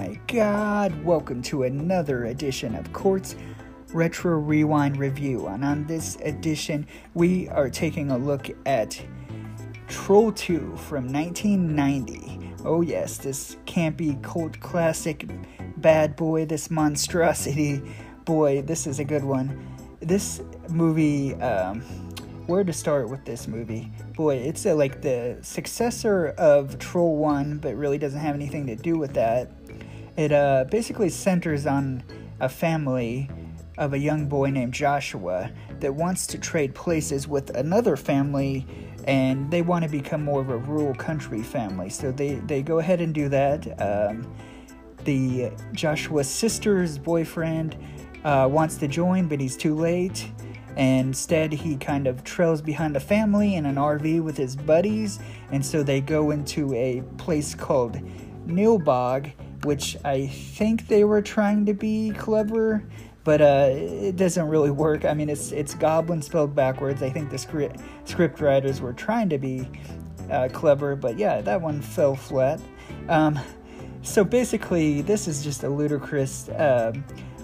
my god, welcome to another edition of Courts Retro Rewind Review. And on this edition, we are taking a look at Troll 2 from 1990. Oh, yes, this campy cult classic bad boy, this monstrosity. Boy, this is a good one. This movie, um, where to start with this movie? Boy, it's a, like the successor of Troll 1, but really doesn't have anything to do with that. It uh, basically centers on a family of a young boy named Joshua that wants to trade places with another family and they want to become more of a rural country family. So they, they go ahead and do that. Um, the Joshua's sister's boyfriend uh, wants to join, but he's too late. And instead, he kind of trails behind the family in an RV with his buddies. And so they go into a place called Nilbog, which I think they were trying to be clever but uh, it doesn't really work. I mean, it's it's goblin spelled backwards. I think the script script writers were trying to be uh, clever, but yeah, that one fell flat. Um, so basically, this is just a ludicrous uh,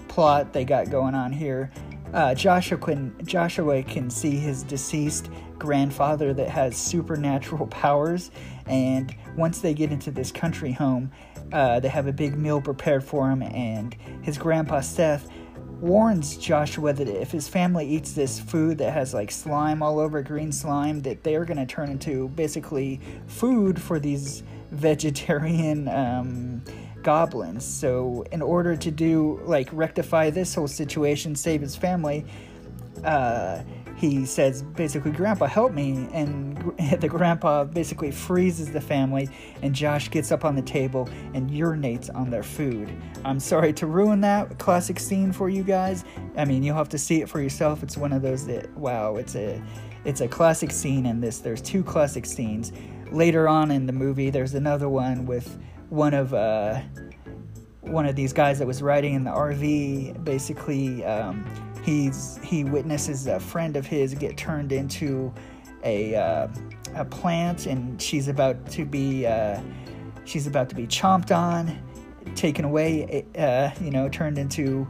plot they got going on here. Uh, Joshua can Joshua can see his deceased grandfather that has supernatural powers, and once they get into this country home, uh, they have a big meal prepared for him, and his grandpa Seth warns Joshua that if his family eats this food that has like slime all over, green slime, that they are going to turn into basically food for these vegetarian um, goblins. So, in order to do like rectify this whole situation, save his family, uh, he says basically, Grandpa, help me. And the grandpa basically freezes the family, and Josh gets up on the table and urinates on their food. I'm sorry to ruin that classic scene for you guys. I mean, you'll have to see it for yourself. It's one of those that, wow, it's a. It's a classic scene in this. There's two classic scenes. Later on in the movie, there's another one with one of uh, one of these guys that was riding in the RV. Basically, um, he's he witnesses a friend of his get turned into a uh, a plant, and she's about to be uh, she's about to be chomped on, taken away, uh, you know, turned into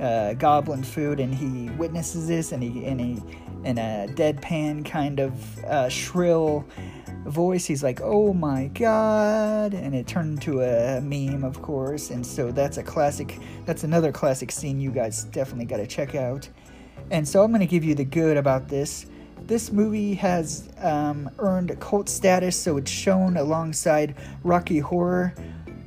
uh, goblin food, and he witnesses this, and he and he in a deadpan kind of uh, shrill voice. He's like, "Oh my god!" and it turned into a meme, of course. And so that's a classic. That's another classic scene you guys definitely got to check out. And so I'm going to give you the good about this. This movie has um, earned cult status, so it's shown alongside Rocky Horror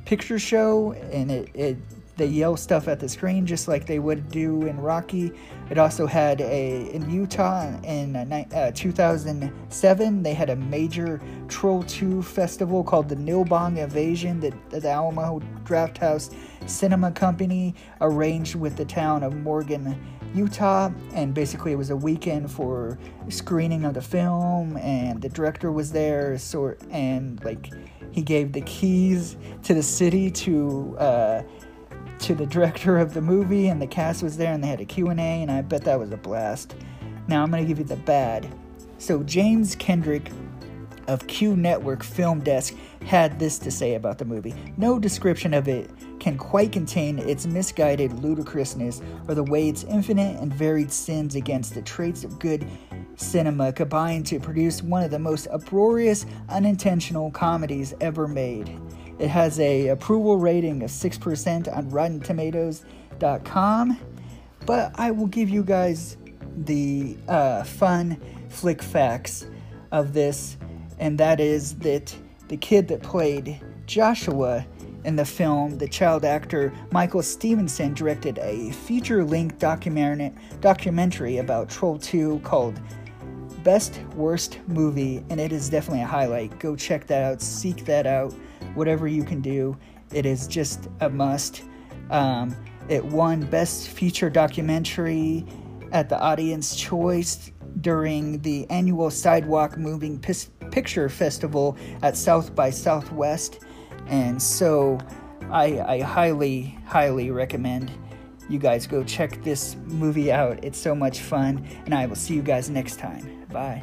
Picture Show, and it, it they yell stuff at the screen just like they would do in Rocky. It also had a in Utah in uh, uh 2007. They had a major Troll 2 festival called the Nilbog Invasion that the Alamo Drafthouse Cinema Company arranged with the town of Morgan, Utah, and basically it was a weekend for screening of the film, and the director was there, sort and like he gave the keys to the city to. Uh, to the director of the movie, and the cast was there, and they had a Q&A, and I bet that was a blast. Now I'm going to give you the bad. So James Kendrick of Q Network Film Desk had this to say about the movie. No description of it can quite contain its misguided ludicrousness or the way its infinite and varied sins against the traits of good cinema combine to produce one of the most uproarious, unintentional comedies ever made. It has a approval rating of 6% on RottenTomatoes.com. But I will give you guys the uh, fun flick facts of this, and that is that the kid that played Joshua in the film, the child actor Michael Stephenson directed a feature length documentary about Troll 2 called Best Worst Movie, and it is definitely a highlight. Go check that out, seek that out whatever you can do. It is just a must. Um, it won Best Feature Documentary at the Audience Choice during the annual Sidewalk Moving Picture Festival at South by Southwest. And so I, I highly, highly recommend you guys go check this movie out. It's so much fun. And I will see you guys next time. Bye.